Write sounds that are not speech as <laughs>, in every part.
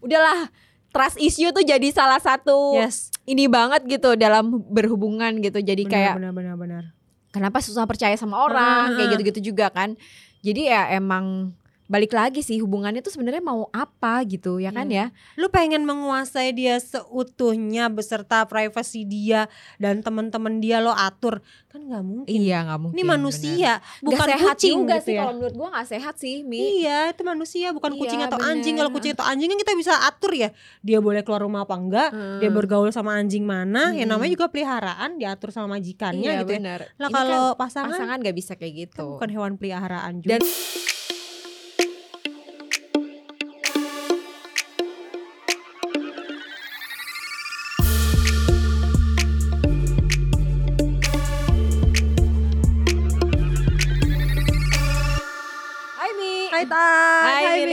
udahlah trust issue tuh jadi salah satu Yes. ini banget gitu dalam berhubungan gitu. Jadi kayak benar benar benar. kenapa susah percaya sama orang Ah, kayak ah. gitu-gitu juga kan. Jadi ya emang balik lagi sih hubungannya tuh sebenarnya mau apa gitu ya kan Iya. ya. Lu pengen menguasai dia seutuhnya beserta privasi dia dan teman-teman dia lo atur kan nggak mungkin. Iya nggak mungkin. Ini manusia, bener. bukan Nggak sehat kucing juga gitu sih ya. kalau menurut gua nggak sehat sih Mi. Iya, itu manusia bukan Iya, kucing atau bener. anjing. Kalau kucing atau anjing kan kita bisa atur ya. Dia boleh keluar rumah apa enggak, dia Hmm. bergaul sama anjing mana, yang Hmm. namanya juga peliharaan diatur sama majikannya iya, gitu ya. bener. Lah Ini kalau kan pasangan, pasangan nggak bisa kayak kan gitu. bukan hewan peliharaan juga. Dan-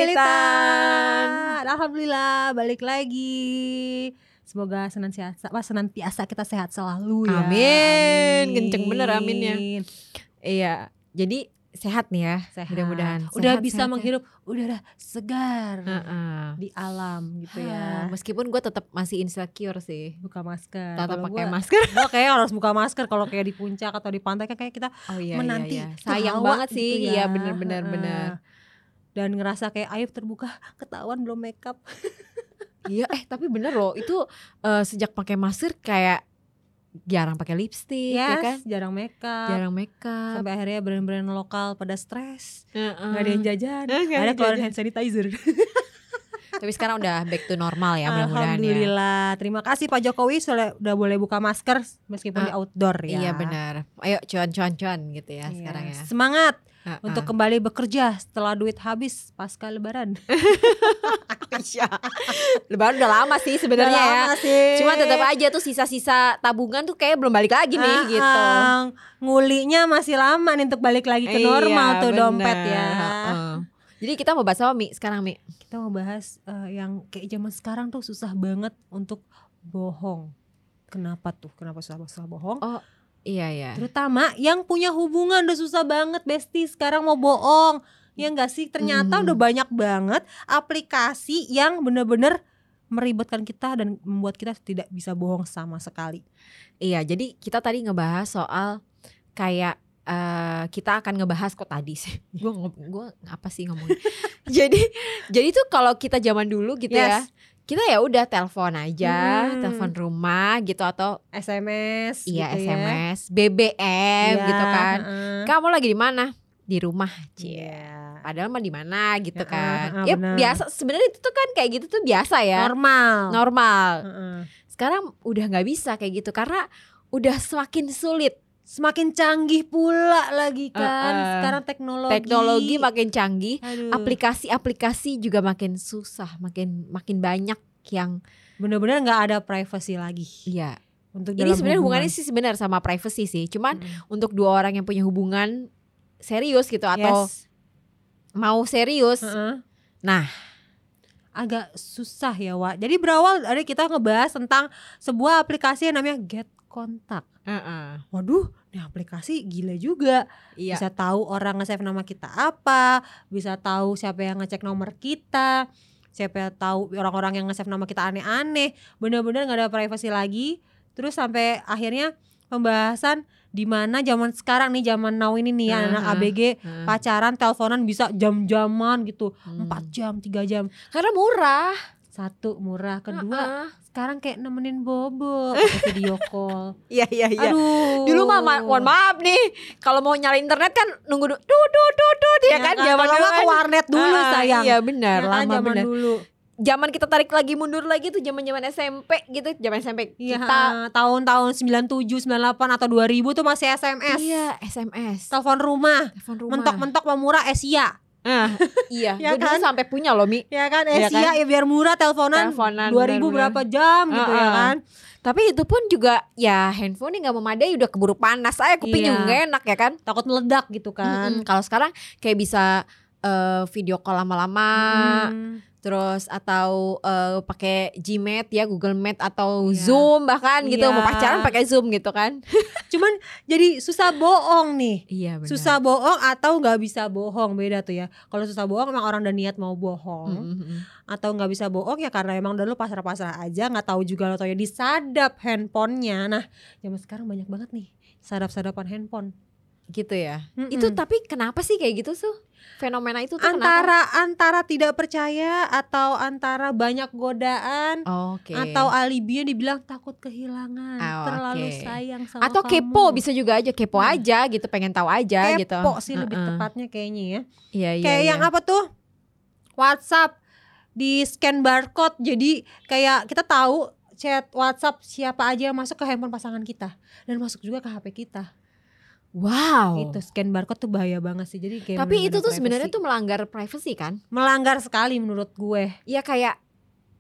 Militan. Alhamdulillah balik lagi. Semoga senantiasa, wah, senantiasa kita sehat selalu ya. Amin. Kenceng bener ya. aminnya. Iya. Jadi sehat nih ya. Sehat. Mudah-mudahan. Udah Sehat, bisa sehat, menghirup udara segar sehat. Heeh. di alam gitu Ah, ya. Meskipun gue tetap masih insecure sih. Buka masker. Tetap pakai gua- masker. <laughs> gua kayak harus buka masker kalau kayak di puncak atau di pantai kan kayak kita Oh iya menanti iya, iya. Sayang banget sih. gitu Iya ya. bener-bener Heeh. bener. Dan ngerasa kayak aib terbuka <laughs> ketahuan belum makeup. <laughs> Iya eh tapi bener loh itu eh, sejak pakai masker kayak jarang pakai lipstick ya Yes, kan. jarang makeup. Jarang makeup. Sampai akhirnya brand-brand lokal pada stres. Heeh. Gak ada yang jajan. Nggak ada keluaran jajan. hand sanitizer. <laughs> Tapi sekarang udah back to normal ya mudah-mudahan ya. Alhamdulillah. Terima kasih Pak Jokowi sudah udah boleh buka masker meskipun Ah, di outdoor ya. Iya benar. Ayo cuan-cuan-cuan gitu ya Iya. sekarang ya. Semangat Heeh. untuk kembali bekerja setelah duit habis pasca lebaran. <laughs> Iya. Lebaran udah lama sih sebenarnya ya. lama sih. Cuma tetap aja tuh sisa-sisa tabungan tuh kayak belum balik lagi nih Ah, gitu. ah, ngulinya masih lama nih untuk balik lagi ke normal Iya, tuh bener. dompet ya. Heeh. Jadi kita mau bahas apa Mi sekarang Mi? Kita mau bahas eh, yang kayak zaman sekarang tuh susah banget untuk bohong. Kenapa tuh? Kenapa susah susah bohong? Oh, Iya ya. Terutama yang punya hubungan udah susah banget Besti sekarang mau bohong. Ya enggak sih? Ternyata Mhm. udah banyak banget aplikasi yang bener-bener meribetkan kita dan membuat kita tidak bisa bohong sama sekali. Iya, jadi kita tadi ngebahas soal kayak eh, kita akan ngebahas kok tadi sih. <laughs> Gue gue apa sih ngomongin? <laughs> jadi jadi tuh kalau kita zaman dulu gitu ya, Yes. kita ya udah telepon aja, Hmm. telepon rumah gitu atau SMS iya gitu ya. SMS, BBM Iya, gitu kan. heeh. Kamu lagi di mana? Di rumah, Cie. Iya. Padahal mah di mana gitu Heeh, kan. heeh, ya benar. biasa sebenarnya itu tuh kan kayak gitu tuh biasa ya. Normal. Normal. Heeh. Sekarang udah nggak bisa kayak gitu karena udah semakin sulit Semakin canggih pula lagi kan. Heeh. Sekarang teknologi. teknologi makin canggih, aplikasi-aplikasi juga makin susah, makin makin banyak yang Bener-bener nggak ada privacy lagi. iya. Untuk Ini sebenarnya hubungan. hubungannya sih sebenarnya sama privacy sih. Cuman Mm. untuk dua orang yang punya hubungan serius gitu atau Yes. mau serius. Heeh. Nah. agak susah ya Wak. Jadi berawal dari kita ngebahas tentang sebuah aplikasi yang namanya Get Contact. Waduh, ini aplikasi gila juga. Iya. Bisa tahu orang nge-save nama kita apa, bisa tahu siapa yang ngecek nomor kita, siapa yang tahu orang-orang yang nge-save nama kita aneh-aneh. Bener-bener nggak ada privasi lagi. Terus sampai akhirnya pembahasan di mana zaman sekarang nih zaman now ini nih ya anak. ABG Heeh. pacaran teleponan bisa jam-jaman gitu Hmm. empat jam tiga jam Karena murah. Satu murah kedua Heeh. sekarang kayak nemenin bobo <laughs> video call Iya iya iya. aduh Dulu mah ma- mohon maaf nih, kalau mau nyalain internet kan nunggu du- du du du du ya, kan zaman nggak ke kan. warnet dulu Ah, sayang Iya benar, Ya kan, lama zaman benar. dulu Zaman kita tarik lagi mundur lagi tuh zaman-zaman SMP gitu, zaman SMP Iya, kita tahun-tahun 97, 98 atau 2000 tuh masih SMS. Iya, SMS. Telepon rumah, Telepon rumah. mentok-mentok pemurah Asia. Ah, <laughs> iya, Ya gue dulu kan? sampai punya loh Mi. Ya kan Iya Asia ya biar murah teleponan, Teleponan, 2000 benar-benar. berapa jam gitu ya Ah, ah. kan. Tapi itu pun juga ya handphone nggak memadai udah keburu panas saya kuping Iya. nggak enak ya kan. Takut meledak gitu kan. Mm-mm. Kalau sekarang kayak bisa eh, video call lama-lama, Hmm. Terus atau eh, pakai Gmeet ya Google Meet atau Iya. Zoom bahkan gitu mau Iya. pacaran pakai Zoom gitu kan <laughs> Cuman jadi susah bohong nih. iya benar Susah bohong atau nggak bisa bohong beda tuh ya. Kalau susah bohong emang orang udah niat mau bohong Mm-mm. atau nggak bisa bohong ya karena emang udah lu pasrah-pasrah aja nggak tahu juga lo tau ya disadap handphonenya. Nah zaman sekarang banyak banget nih sadap-sadapan handphone. Gitu ya Mm-mm. itu tapi kenapa sih kayak gitu tuh fenomena itu tuh kenapa antara antara tidak percaya atau antara banyak godaan oke atau alibinya dibilang takut kehilangan Ah, terlalu sayang sama atau kamu. kepo bisa juga aja kepo Nah. aja gitu pengen tahu aja kepo gitu sih lebih Uh-uh. tepatnya kayaknya ya iya iya kayak iya. yang apa tuh WhatsApp di scan barcode jadi kayak kita tahu chat WhatsApp siapa aja yang masuk ke handphone pasangan kita dan masuk juga ke HP kita wow. Itu scan barcode tuh bahaya banget sih. Jadi kayak tapi itu tuh sebenarnya tuh melanggar privacy kan? Melanggar sekali menurut gue. Ya kayak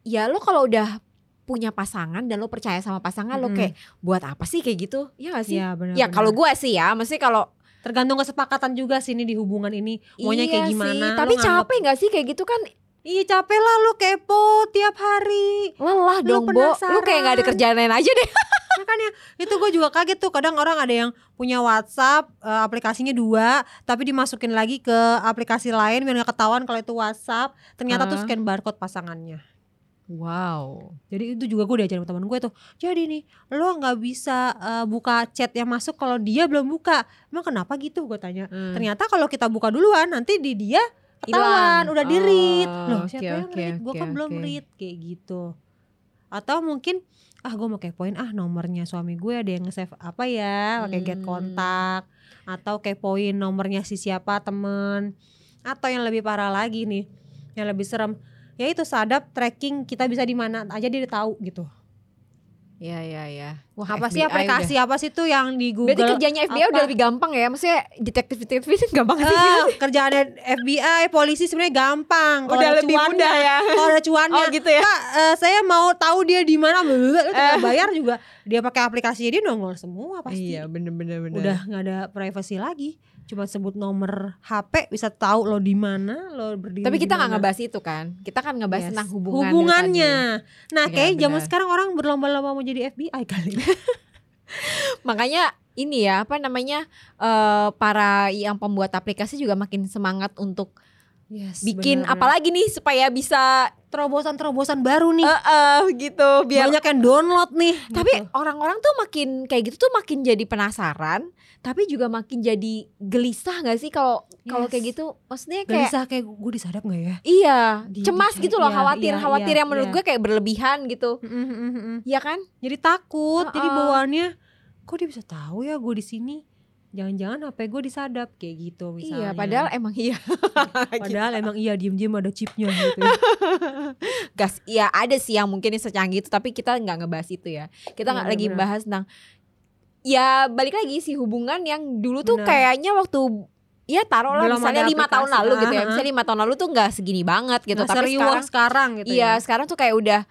ya lo kalau udah punya pasangan dan lo percaya sama pasangan lo Mm-mm. kayak buat apa sih kayak gitu? Ya gak sih? Ya benar ya kalau gue sih ya mesti kalau tergantung kesepakatan juga sih ini di hubungan ini. Maunya iya kayak sih, gimana tapi Lu nganggap- capek gak sih kayak gitu kan? Iya capek lah lu kepo tiap hari. Lelah dong Bo. Lu kayak gak ada kerjaan lain aja deh <laughs> Makanya itu gue juga kaget tuh. Kadang orang ada yang punya WhatsApp eh, Aplikasinya dua Tapi dimasukin lagi ke aplikasi lain Biar gak ketahuan kalau itu WhatsApp. Ternyata tuh Ah. scan barcode pasangannya. Wow. Jadi itu juga gue diajarin temen gue tuh Jadi nih lo gak bisa eh, buka chat yang masuk Kalau dia belum buka. Emang kenapa gitu? gue tanya. Hmm. Ternyata kalau kita buka duluan Nanti di dia ketahuan Hilang. Udah di read Oh, Loh siapa yang oke, read? Gue kan belum oke. read. Kayak gitu Atau mungkin ah gue mau kepoin ah nomornya suami gue ada yang nge-save apa ya pakai get Hmm. kontak atau kepoin nomornya si siapa temen atau yang lebih parah lagi nih yang lebih serem ya itu sadap tracking kita bisa di mana aja dia tahu gitu ya ya ya wah apa sih FBI aplikasi apa sih tuh yang di udah. berarti Google? kerjanya FBI apa? udah lebih gampang ya? Maksudnya detektif detektif gampang sih? Ah, kerjaannya FBI polisi sebenarnya gampang. Kalau udah lebih cuannya, mudah ya. Kalau ada cuannya. Oh gitu ya. Kak, eh, saya mau tahu dia di mana, lu tinggal bayar juga. Dia pakai aplikasi dia nongol semua pasti. iya bener bener bener. Udah nggak ada privacy lagi. Cuma sebut nomor HP bisa tahu lo di mana, lo berdiri. tapi kita nggak ngebahas itu kan kita kan ngebahas Yes. tentang hubungan hubungannya. Nah, Iya, kayak zaman sekarang orang berlomba-lomba mau jadi FBI kali. <laughs> makanya ini ya apa namanya eh, para yang pembuat aplikasi juga makin semangat untuk Yes, bikin benar-benar. apalagi nih supaya bisa terobosan-terobosan baru nih. eh eh, gitu biar Banyak yang download nih. tapi gitu. orang-orang tuh makin kayak gitu tuh makin jadi penasaran tapi juga makin jadi gelisah nggak sih kalau kalau Yes. kayak gitu maksudnya kayak gelisah kayak gue disadap nggak ya? iya Di- cemas di- gitu loh iya, khawatir iya, khawatir iya, yang menurut iya. gue kayak berlebihan gitu ya kan Jadi takut, jadi bawaannya kok dia bisa tahu ya gue di sini? Jangan-jangan HP gue disadap kayak gitu misalnya. iya padahal emang iya <laughs> Padahal emang iya diem-diem ada chipnya gitu. <laughs> gas ya ada sih yang mungkin secanggih itu tapi kita nggak ngebahas itu ya kita Iya, nggak lagi bener-bener. bahas tentang ya balik lagi sih hubungan yang dulu tuh Bener. kayaknya waktu ya taruhlah misalnya lima tahun lalu gitu ya misalnya lima tahun lalu tuh nggak segini banget gitu Nggak tapi serius sekarang sekarang gitu iya ya. sekarang tuh kayak udah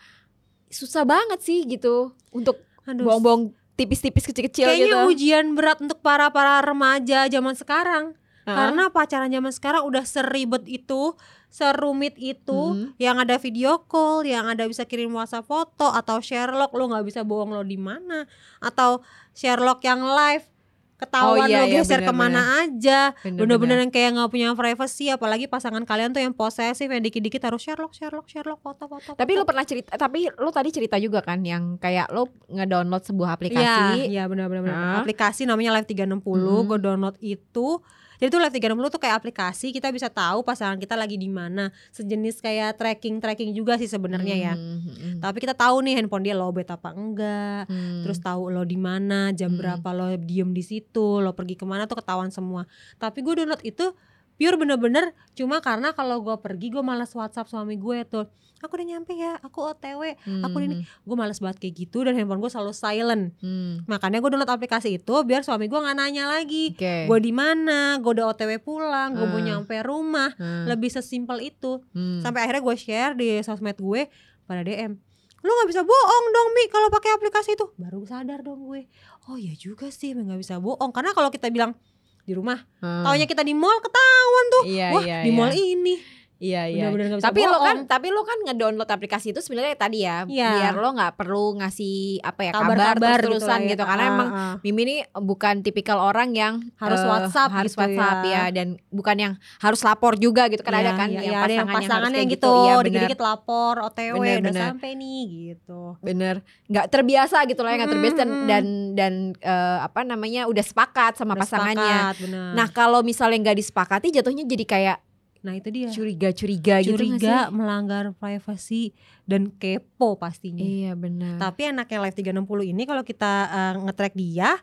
susah banget sih gitu untuk buang-buang tipis-tipis kecil-kecil Kayaknya gitu ujian berat untuk para para remaja zaman sekarang. Heeh. Karena pacaran zaman sekarang udah seribet itu, serumit itu, Hmm. yang ada video call, yang ada bisa kirim WhatsApp foto atau Sherlock lo nggak bisa bohong lo di mana, atau Sherlock yang live ketahuan Oh, iya, lo iya, geser bener, ke mana aja, Bener-bener. bener-bener yang kayak nggak punya privacy, apalagi pasangan kalian tuh yang posesif, yang dikit-dikit harus Sherlock, Sherlock, Sherlock, foto, foto. tapi foto. lo pernah cerita tapi lo tadi cerita juga kan yang kayak lo ngedownload sebuah Iya, aplikasi iya benar-benar. Hah? Aplikasi namanya Live 360, Hmm. gue download itu. Jadi tuh Live 360 tuh kayak aplikasi kita bisa tahu pasangan kita lagi di mana. Sejenis kayak tracking-tracking juga sih sebenarnya ya. Hmm, hmm, hmm. Tapi kita tahu nih handphone dia lowbat apa enggak. Hmm. Terus tahu lo di mana, jam Hmm. berapa lo diem di situ, lo pergi ke mana tuh ketahuan semua. Tapi gue download itu pure bener-bener cuma karena kalau gue pergi gue malas WhatsApp suami gue tuh. Aku udah nyampe ya, aku OTW, aku Hmm, ini gue males banget kayak gitu dan handphone gue selalu silent. hmm. Makanya gue download aplikasi itu biar suami gue nggak nanya lagi. Oke. Gue di mana, gue udah OTW pulang, gue mau Hmm. nyampe rumah. Hmm, Lebih sesimpel itu. hmm. Sampai akhirnya gue share di sosmed gue pada DM. Lu nggak bisa bohong dong Mi kalau pakai aplikasi itu. Baru sadar dong gue. Oh iya juga sih, nggak bisa bohong. Karena kalau kita bilang di rumah, Hmm. taunya kita di mall ketahuan tuh. Iya, Wah iya, di iya. mall ini. Iya iya. Bener-bener nggak bisa Tapi lo kan tapi lo kan ngedownload aplikasi itu sebenarnya tadi ya, Iya. biar lo nggak perlu ngasih apa ya kabar, kabar-kabar terus-terusan lah ya. gitu, karena Ah, emang ah. Mimi ini bukan tipikal orang yang Harus eh, WhatsApp harus gitu WhatsApp ya. ya. dan bukan yang harus lapor juga gitu kan Iya, ada kan iya, yang yang pasangan yang pasangannya gitu, Iya benar. dikit-dikit lapor OTW Bener, udah bener. sampai nih gitu. Bener, nggak terbiasa gitu loh ya nggak terbiasa dan dan dan eh, apa namanya udah sepakat sama Udah pasangannya. sepakat, bener. Nah kalau misalnya nggak disepakati jatuhnya jadi kayak nah itu dia. curiga-curiga gitu Curiga, melanggar privasi dan kepo pastinya. Iya benar. Tapi anaknya Live 360 ini kalau kita eh, nge-track dia,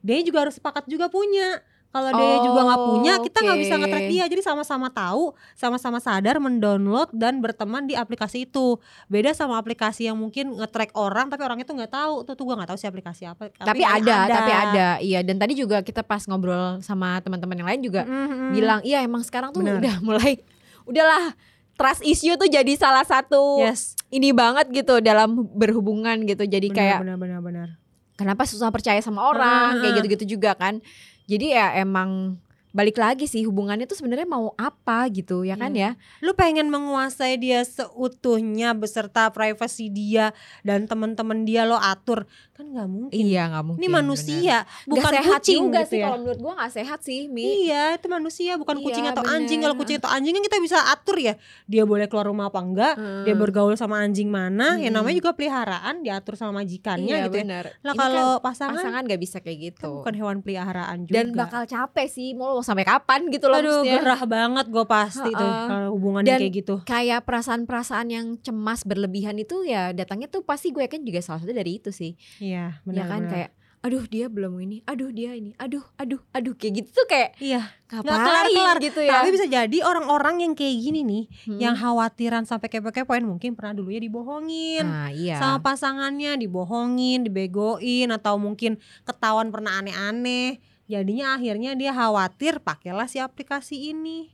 dia juga harus sepakat juga punya. Kalau dia juga nggak punya, kita nggak bisa Oke. nge-track dia. Jadi sama-sama tahu, sama-sama sadar mendownload dan berteman di aplikasi itu. Beda sama aplikasi yang mungkin nge-track orang, tapi orang itu nggak tahu. Tuh tuh gue nggak tahu sih aplikasi apa. tapi kayaknya ada, tapi ada. Iya, dan tadi juga kita pas ngobrol sama teman-teman yang lain juga Mhm. bilang, "Iya, emang sekarang tuh Benar. udah mulai udahlah trust issue tuh jadi salah satu yes, ini banget gitu dalam berhubungan gitu. Jadi kayak benar benar benar. kenapa susah percaya sama orang Ah, kayak gitu-gitu juga kan. Jadi ya emang balik lagi sih hubungannya tuh sebenarnya mau apa gitu ya kan Iya. ya. Lu pengen menguasai dia seutuhnya beserta privasi dia dan teman-teman dia lo atur kan nggak mungkin. Iya nggak mungkin. Ini manusia, bener. bukan Nggak sehat kucing juga gitu sih ya. kalau menurut gua nggak sehat sih Mi. Iya, itu manusia bukan Iya, kucing atau bener. anjing. Kalau kucing atau anjing kan kita bisa atur ya. Dia boleh keluar rumah apa enggak, Hmm. dia bergaul sama anjing mana, ya Hmm. namanya juga peliharaan, diatur sama majikannya iya, gitu ya. bener. Lah Ini kalau kan pasangan, pasangan nggak bisa kayak kan gitu. bukan hewan peliharaan juga. Dan bakal capek sih mau sampai kapan gitu loh Aduh, maksudnya. gerah banget gue pasti tuh Ha-ha. kalau hubungannya Dan kayak gitu. Kayak perasaan-perasaan yang cemas berlebihan itu ya datangnya tuh pasti gue yakin juga salah satu dari itu sih. Iya, ya benar kan benar. kayak aduh dia belum ini, aduh dia ini, aduh aduh aduh kayak gitu tuh kayak Iya, ngapain kelar-kelar. gitu ya. tapi bisa jadi orang-orang yang kayak gini nih, Hmm. yang khawatiran sampai kepo-kepoin mungkin pernah dulunya dibohongin. nah, iya. sama pasangannya dibohongin, dibegoin atau mungkin ketahuan pernah aneh-aneh. Jadinya akhirnya dia khawatir pakailah si aplikasi ini.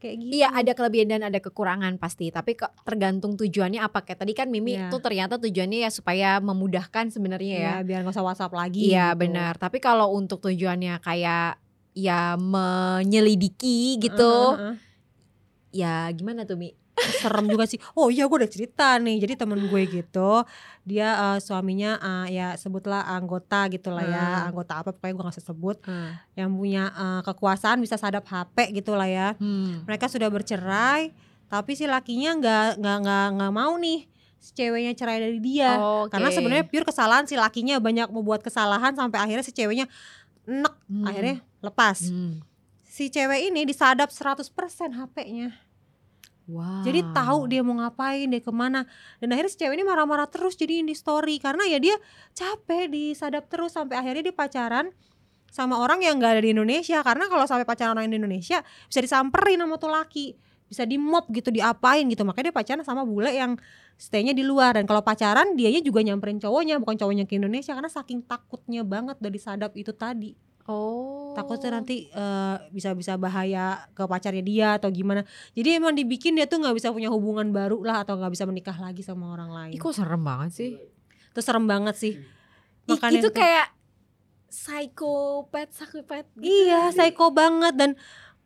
Kayak gitu. Iya ada kelebihan dan ada kekurangan pasti tapi kok tergantung tujuannya apa kayak tadi kan Mimi Iya. tuh ternyata tujuannya ya supaya memudahkan sebenarnya ya. Iya, biar nggak usah WhatsApp lagi. Iya gitu. benar tapi kalau untuk tujuannya kayak ya menyelidiki gitu Heeh, heeh. ya gimana tuh Mi? Serem juga sih. Oh iya gue udah cerita nih. Jadi temen gue gitu, dia eh, suaminya eh, ya sebutlah anggota gitu lah ya, Hmm. anggota apa pokoknya gue nggak usah sebut. Yang punya eh, kekuasaan bisa sadap HP gitu lah ya. Hmm. mereka sudah bercerai tapi si lakinya nggak nggak nggak nggak mau nih si ceweknya cerai dari dia Oke. karena sebenarnya pure kesalahan si lakinya banyak membuat kesalahan sampai akhirnya si ceweknya enek Hmm. akhirnya lepas Hmm. si cewek ini disadap 100% HP-nya Wow. jadi tahu dia mau ngapain dia ke mana. Dan akhirnya si cewek ini marah-marah terus jadiin di story. Karena ya dia capek disadap terus sampai akhirnya dia pacaran sama orang yang nggak ada di Indonesia. Karena kalau sampai pacaran orang di Indonesia bisa disamperin sama tuh laki bisa di mob gitu diapain gitu. Makanya dia pacaran sama bule yang staynya di luar. Dan kalau pacaran dianya juga nyamperin cowoknya bukan cowoknya ke Indonesia. Karena saking takutnya banget dari sadap itu tadi Oh. takutnya nanti eh, bisa-bisa bahaya ke pacarnya dia atau gimana jadi emang dibikin dia tuh nggak bisa punya hubungan baru lah atau nggak bisa menikah lagi sama orang lain Ih, kok serem banget sih. itu serem banget sih Ih, Makanya itu kayak psikopat, psikopat. gitu. iya psycho banget dan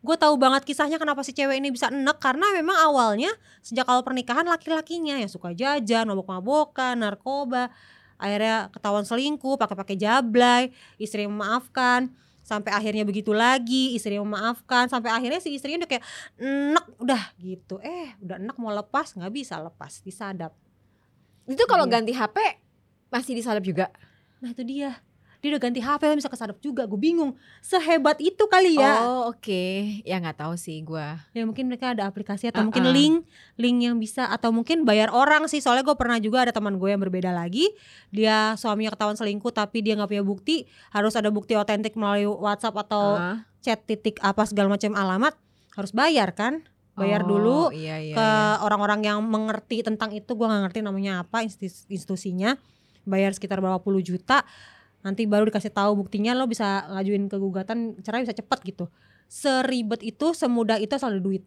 gue tahu banget kisahnya kenapa si cewek ini bisa enek karena memang awalnya sejak awal pernikahan laki-lakinya yang suka jajan mabok-mabokan narkoba akhirnya ketahuan selingkuh pakai-pakai jablay istri memaafkan. Sampai akhirnya begitu lagi istri memaafkan. Sampai akhirnya si istrinya udah kayak enek udah gitu. Eh udah enek mau lepas nggak bisa lepas disadap. Itu kalau Iya. ganti HP masih disadap juga. nah itu dia dia udah ganti HP bisa kesadap juga gue bingung sehebat itu kali ya Oh, oke. Ya nggak tahu sih gua. ya mungkin mereka ada aplikasi atau mungkin Uh-uh. link link yang bisa atau mungkin bayar orang sih soalnya gue pernah juga ada teman gue yang berbeda lagi dia suaminya ketahuan selingkuh tapi dia nggak punya bukti harus ada bukti otentik melalui WhatsApp atau Ah. chat titik apa segala macam alamat harus bayar kan bayar Oh, dulu iya, iya, ke iya. orang-orang yang mengerti tentang itu gue nggak ngerti namanya apa institusinya bayar sekitar berapa puluh juta nanti baru dikasih tahu buktinya lo bisa ngajuin ke gugatan cerai bisa cepet gitu seribet itu semudah itu selalu duit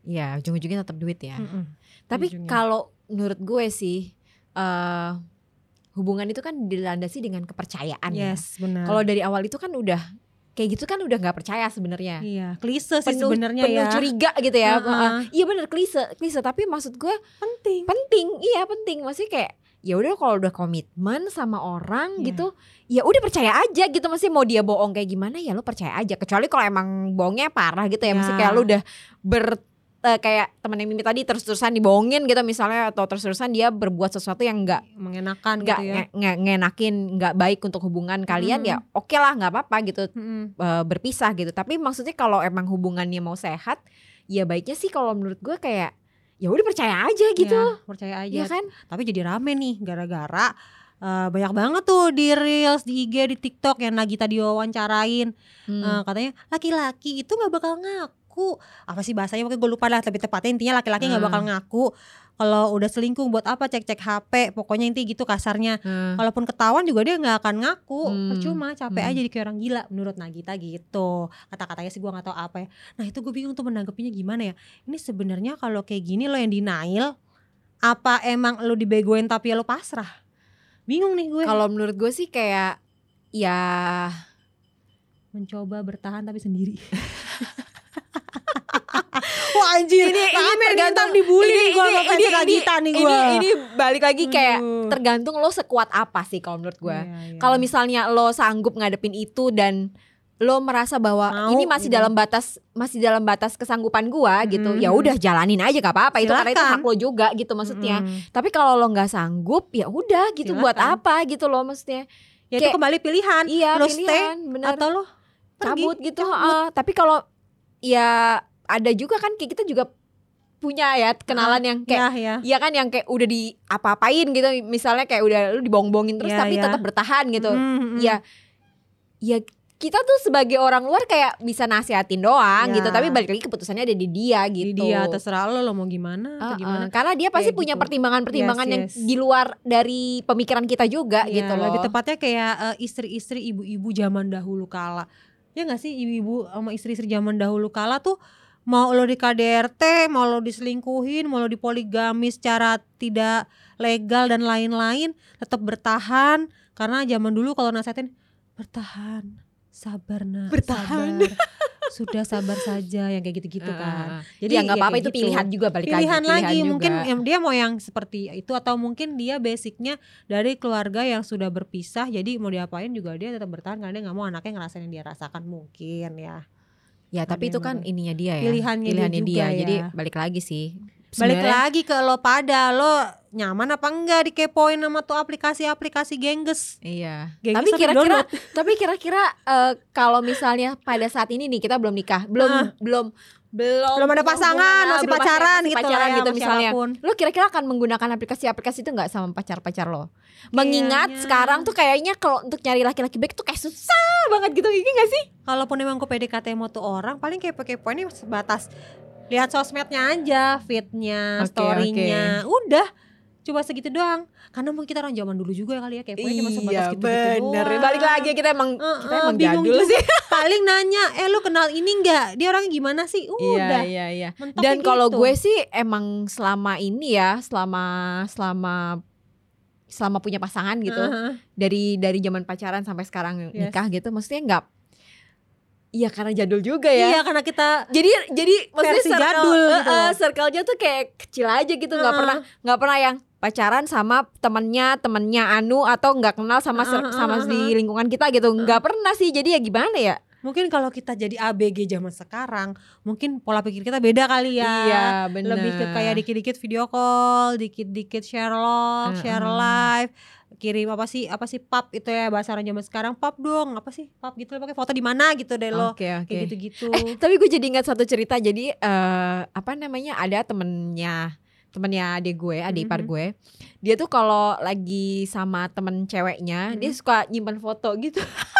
Iya, ujung-ujungnya tetap duit ya. Mm-mm. Tapi ujungnya. kalau menurut gue sih eh hubungan itu kan dilandasi dengan kepercayaan ya. Yes, benar. Kalau dari awal itu kan udah kayak gitu kan udah nggak percaya sebenarnya Iya, klise sih penuh sebenarnya penuh ya. curiga gitu ya Heeh. Heeh. iya bener klise klise tapi maksud gue Penting. penting iya penting maksudnya kayak ya udah kalau udah komitmen sama orang Iya. gitu ya udah percaya aja gitu maksudnya mau dia bohong kayak gimana ya lo percaya aja kecuali kalau emang bohongnya parah gitu ya, Ya. maksudnya kayak lu udah ber eh, kayak temen yang Mimi tadi terus-terusan dibohongin gitu misalnya atau terus-terusan dia berbuat sesuatu yang enggak mengenakan nggak gitu ya. nge- nge- ngenakin nggak baik untuk hubungan kalian Mm. ya oke lah nggak apa-apa gitu Mm-mm. eh, berpisah gitu tapi maksudnya kalau emang hubungannya mau sehat ya baiknya sih kalau menurut gue kayak ya udah percaya aja gitu Ya, percaya aja. ya kan Tapi jadi rame nih gara-gara eh, banyak banget tuh di reels, di IG, di TikTok yang lagi tadi wawancarain Hmm. Eh, katanya laki-laki itu nggak bakal ngaku apa sih bahasanya pokoknya gue lupa lah tapi tepatnya intinya laki-laki nggak Hmm. bakal ngaku kalau udah selingkuh buat apa cek-cek HP pokoknya inti gitu kasarnya. Hmm. kalaupun ketahuan juga dia nggak akan ngaku. Hmm. percuma capek Hmm. aja jadi kayak orang gila menurut Nagita gitu. Kata-katanya sih gue nggak tahu apa ya. Nah itu gue bingung tuh menanggapinya gimana ya. Ini sebenarnya kalau kayak gini lo yang denial apa emang lo dibegoin tapi lo pasrah? Bingung nih gue. Kalau menurut gue sih kayak ya mencoba bertahan tapi sendiri <laughs> Wah anjir Ini- ini tergantung- dibully ini- nih gue ini- sama fans ini- Nagita nih ini gue ini balik lagi kayak tergantung lo sekuat apa sih kalau menurut gue. Iya, iya. Kalau misalnya lo sanggup ngadepin itu dan lo merasa bahwa Mau, ini masih gitu. dalam batas masih dalam batas kesanggupan gua gitu, Mhm. ya udah jalanin aja gak apa-apa itu karena itu hak lo juga gitu maksudnya. Mm. Tapi kalau lo nggak sanggup ya udah gitu buat Silakan. apa gitu loh maksudnya. Ya itu Kayak- kembali pilihan Iya Lo pilihan bener. Atau lo pergi, cabut gitu. cabut. heeh. Tapi kalau ya ada juga kan kayak kita juga punya ya kenalan yang kayak Ya ya Iya kan yang kayak udah di apa-apain gitu misalnya kayak udah lu dibong-bongin terus Iya, tapi iya. tetap bertahan gitu. Mm, mm. Ya ya kita tuh sebagai orang luar kayak bisa nasihatin doang Ya. gitu tapi balik lagi keputusannya ada di dia gitu. dia terserah lo lo mau gimana atau Heeh, gimana Karena dia pasti punya gitu. pertimbangan-pertimbangan Yes, yang yes. di luar dari pemikiran kita juga Iya, gitu loh. Lebih tepatnya kayak eh, istri-istri ibu-ibu zaman dahulu kala. Ya gak sih ibu-ibu sama istri-istri zaman dahulu kala tuh mau lo di KDRT, mau lo diselingkuhin, mau lo dipoligami secara tidak legal dan lain-lain, tetap bertahan karena zaman dulu kalau nasihatin bertahan, sabar nak, Bertahan. sabar. Sudah sabar saja yang kayak gitu-gitu kan. Jadi ya nggak ya apa-apa itu gitu. pilihan juga balik pilihan lagi. lagi juga. mungkin dia mau yang seperti itu atau mungkin dia basicnya dari keluarga yang sudah berpisah jadi mau diapain juga dia tetap bertahan karena dia nggak mau anaknya ngerasain yang dia rasakan mungkin ya Ya tapi itu kan ininya dia ya. Pilihannya dia juga Jadi ya. balik lagi sih. balik Sebenarnya- lagi ke lo pada lo nyaman apa enggak dikepoin sama tuh aplikasi-aplikasi gengges Iya. Gengges tapi kira-kira tapi kira-kira eh, kalau misalnya pada saat ini nih kita belum nikah, belum Ah. belum belum belum ada pasangan masih belum pacaran masih gitu pacaran ya, gitu misalnya. siapa pun. Lo kira-kira akan menggunakan aplikasi-aplikasi itu nggak sama pacar-pacar lo? Mengingat sekarang tuh kayaknya kalau untuk nyari laki-laki baik tuh kayak susah banget gitu, ini gak sih? kalaupun emang gue PDKT mau tuh orang paling kayak pakai poinnya sebatas lihat sosmednya aja feednya Oke, storynya udah coba segitu doang karena mungkin kita orang zaman dulu juga kali ya kayak poinnya cuma sebatas gitu bener. Balik lagi kita emang kita Heeh, emang bingung jadul juga. sih. <laughs> paling nanya eh lu kenal ini enggak dia orangnya gimana sih udah Iya, iya, iya. Mentoknya Dan kalau gitu. gue sih emang selama ini ya, selama selama selama punya pasangan gitu, Heeh. dari dari zaman pacaran sampai sekarang Yes. nikah gitu, maksudnya nggak Iya karena jadul juga ya. iya karena kita Jadi jadi maksudnya circle, jadul gitu circle-nya tuh kayak kecil aja gitu, nggak Heeh. pernah nggak pernah yang pacaran sama temennya temennya Anu atau nggak kenal sama Heeh, ser- sama heeh, di lingkungan kita gitu, nggak pernah sih. Jadi ya gimana ya? mungkin kalau kita jadi ABG zaman sekarang mungkin pola pikir kita beda kali ya Iya benar. lebih ke kayak dikit-dikit video call, dikit-dikit share log, share Heeh. live, kirim apa sih apa sih pap itu ya bahasa orang zaman sekarang pap dong apa sih pap gitu pakai foto di mana gitu deh lo Oke oke. kayak gitu-gitu. Eh, tapi gue jadi ingat satu cerita. Jadi eh apa namanya? Ada temennya temennya adik gue, adik ipar Mhm. gue. Dia tuh kalau lagi sama temen ceweknya, dia Mhm. suka nyimpan foto gitu. <laughs>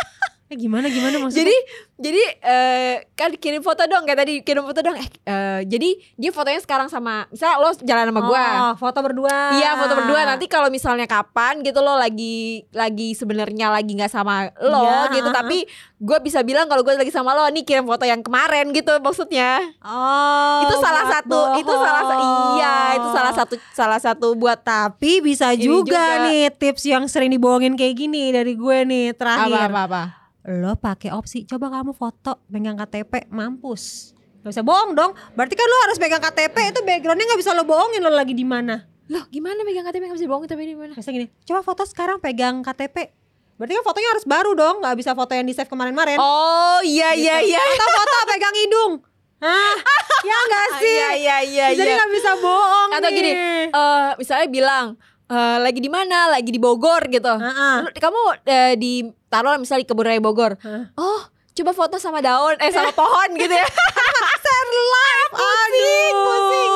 Eh, gimana gimana maksudnya? jadi jadi eh kan kirim foto dong kayak tadi kirim foto dong. Eh, eh, jadi dia fotonya sekarang sama misalnya lo jalan sama gue. Oh, foto berdua. Iya foto berdua nanti kalau misalnya kapan gitu lo lagi lagi sebenarnya lagi nggak sama lo Iya, gitu tapi gue bisa bilang kalau gue lagi sama lo nih kirim foto yang kemarin gitu maksudnya Oh. itu salah satu itu salah satu bohong. iya itu salah satu salah satu buat Tapi bisa juga, juga. nih tips yang sering dibohongin kayak gini dari gue nih terakhir. apa apa apa lo pakai opsi coba kamu foto pegang KTP mampus Gak bisa bohong dong Berarti kan lo harus pegang KTP Itu backgroundnya gak bisa lo bohongin lo lagi di mana Loh gimana megang KTP gak bisa bohong tapi di mana? Misalnya gini Coba foto sekarang pegang KTP Berarti kan fotonya harus baru dong Gak bisa foto yang di save kemarin-kemarin Oh iya Gitu. iya iya. Atau foto pegang hidung Hah? <laughs> Ya gak sih Iya iya iya. Jadi iya. gak bisa bohong Atau nih. gini, eh misalnya bilang eh, lagi di mana? Lagi di Bogor gitu. Heeh. Lu- Kamu eh, di taruh misalnya di kebun raya Bogor. Hah? Oh, coba foto sama daun eh sama pohon gitu ya. <laughs> Share live Aduh pusing.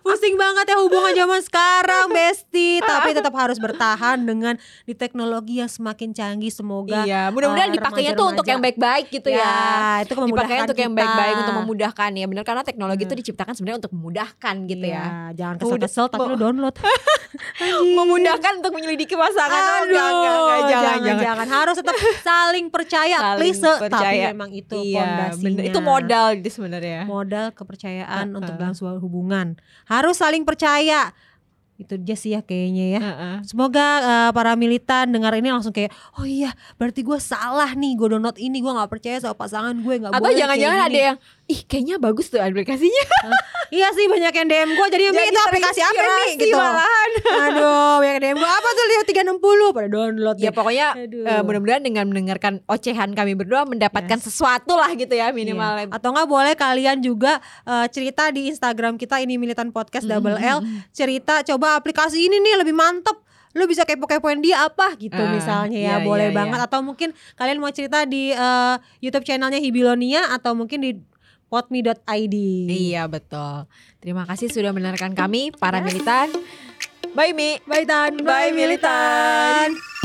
Pusing banget ya hubungan zaman sekarang Besti Tapi tetap harus bertahan dengan Di teknologi yang semakin canggih Semoga iya, mudah-mudahan eh, dipakainya tuh untuk yang baik-baik gitu ya. itu memudahkan Dipakainya untuk yang baik-baik untuk memudahkan ya benar karena teknologi itu Hmm. diciptakan sebenarnya untuk memudahkan gitu ya. Iya, Jangan kesel-kesel Tapi lu download <laughs> <laughs> Memudahkan untuk menyelidiki pasangan. Oh, Aduh, enggak, enggak, enggak, jangan, jangan, jangan. jangan. Harus tetap <laughs> saling percaya, Saling please. Tapi percaya. memang itu Iya, fondasinya. bener. Itu modal gitu sebenarnya. modal kepercayaan Uh-uh. untuk dalam sebuah hubungan. Harus saling percaya. Itu aja sih ya kayaknya ya. Heeh. Semoga uh, para militan dengar ini langsung kayak oh iya berarti gue salah nih gue download ini gue nggak percaya sama pasangan gue nggak Atau boleh jangan-jangan kayak ada gini." yang ih kayaknya bagus tuh aplikasinya. iya sih banyak yang DM gue jadi, Mi, itu aplikasi apa nih gitu malahan. aduh banyak yang DM gue apa tuh lihat 360 pada download Ya deh. pokoknya Aduh. eh, mudah-mudahan dengan mendengarkan ocehan kami berdua mendapatkan sesuatu lah gitu ya minimal. Iya. Atau nggak boleh kalian juga uh, cerita di Instagram kita ini militan podcast double L cerita coba aplikasi ini nih lebih mantep lu bisa kepo-kepoin dia apa gitu Ah, misalnya ya iya, boleh iya, banget atau mungkin kalian mau cerita di uh, YouTube channelnya Hibilonia atau mungkin di potme.id Iya betul. Terima kasih sudah mendengarkan kami para militan. Bye Mi. Bye Tan Bye militan.